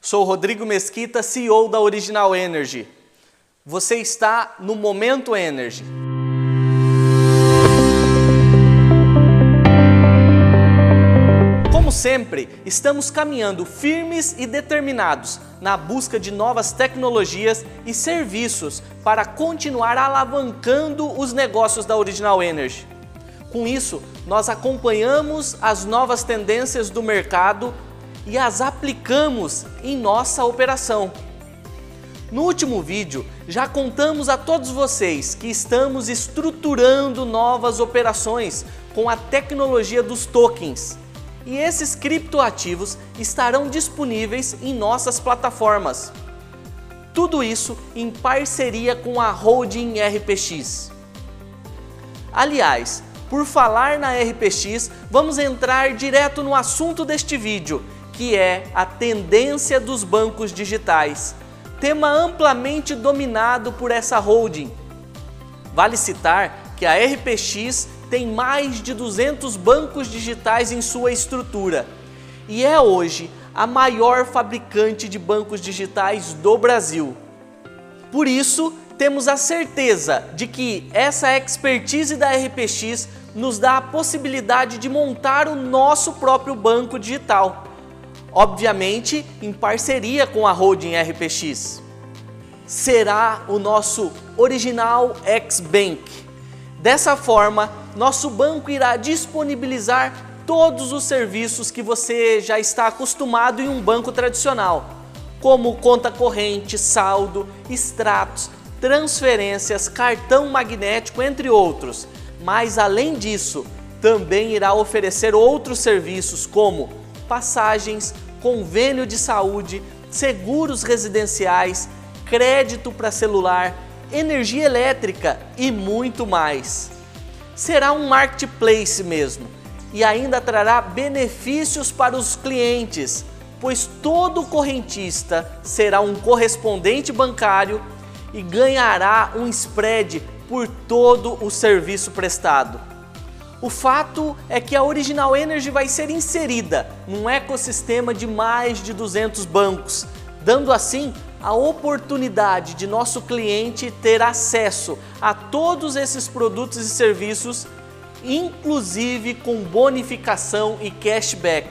Sou Rodrigo Mesquita, CEO da Original Energy. Você está no Momento Energy. Como sempre, estamos caminhando firmes e determinados na busca de novas tecnologias e serviços para continuar alavancando os negócios da Original Energy. Com isso, nós acompanhamos as novas tendências do mercado e as aplicamos em nossa operação. No último vídeo, já contamos a todos vocês que estamos estruturando novas operações com a tecnologia dos tokens. E esses criptoativos estarão disponíveis em nossas plataformas. Tudo isso em parceria com a Holding RPX. Aliás, por falar na RPX, vamos entrar direto no assunto deste vídeo que é a tendência dos bancos digitais, tema amplamente dominado por essa holding. Vale citar que a RPX tem mais de 200 bancos digitais em sua estrutura e é hoje a maior fabricante de bancos digitais do Brasil. Por isso, temos a certeza de que essa expertise da RPX nos dá a possibilidade de montar o nosso próprio banco digital obviamente em parceria com a holding RPX. Será o nosso original X-Bank. Dessa forma, nosso banco irá disponibilizar todos os serviços que você já está acostumado em um banco tradicional, como conta corrente, saldo, extratos, transferências, cartão magnético, entre outros. Mas além disso, também irá oferecer outros serviços como passagens, convênio de saúde, seguros residenciais, crédito para celular, energia elétrica e muito mais. Será um marketplace mesmo e ainda trará benefícios para os clientes, pois todo correntista será um correspondente bancário e ganhará um spread por todo o serviço prestado. O fato é que a Original Energy vai ser inserida num ecossistema de mais de 200 bancos, dando assim a oportunidade de nosso cliente ter acesso a todos esses produtos e serviços, inclusive com bonificação e cashback.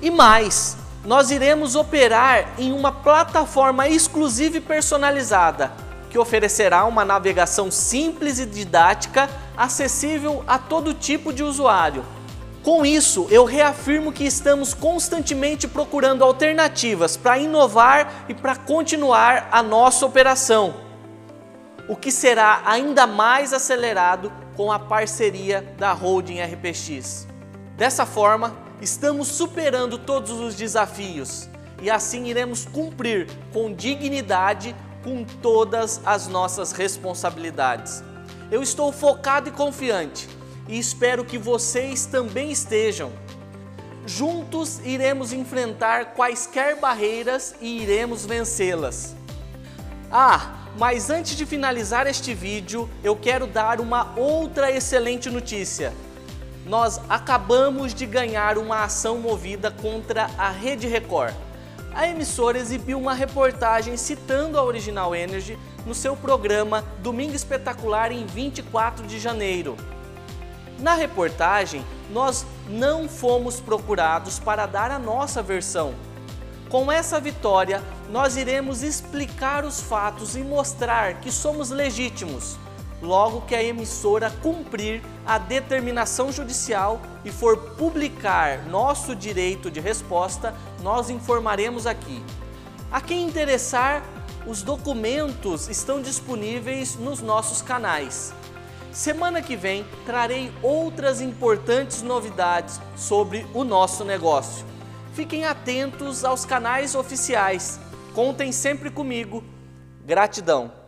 E mais, nós iremos operar em uma plataforma exclusiva e personalizada, que oferecerá uma navegação simples e didática acessível a todo tipo de usuário. Com isso, eu reafirmo que estamos constantemente procurando alternativas para inovar e para continuar a nossa operação, o que será ainda mais acelerado com a parceria da Holding RPX. Dessa forma, estamos superando todos os desafios e assim iremos cumprir com dignidade com todas as nossas responsabilidades. Eu estou focado e confiante e espero que vocês também estejam. Juntos iremos enfrentar quaisquer barreiras e iremos vencê-las. Ah, mas antes de finalizar este vídeo, eu quero dar uma outra excelente notícia. Nós acabamos de ganhar uma ação movida contra a Rede Record a emissora exibiu uma reportagem citando a Original Energy no seu programa Domingo Espetacular em 24 de janeiro. Na reportagem, nós não fomos procurados para dar a nossa versão. Com essa vitória, nós iremos explicar os fatos e mostrar que somos legítimos, logo que a emissora cumprir a determinação judicial e for publicar nosso direito de resposta, nós informaremos aqui. A quem interessar, os documentos estão disponíveis nos nossos canais. Semana que vem trarei outras importantes novidades sobre o nosso negócio. Fiquem atentos aos canais oficiais. Contem sempre comigo. Gratidão.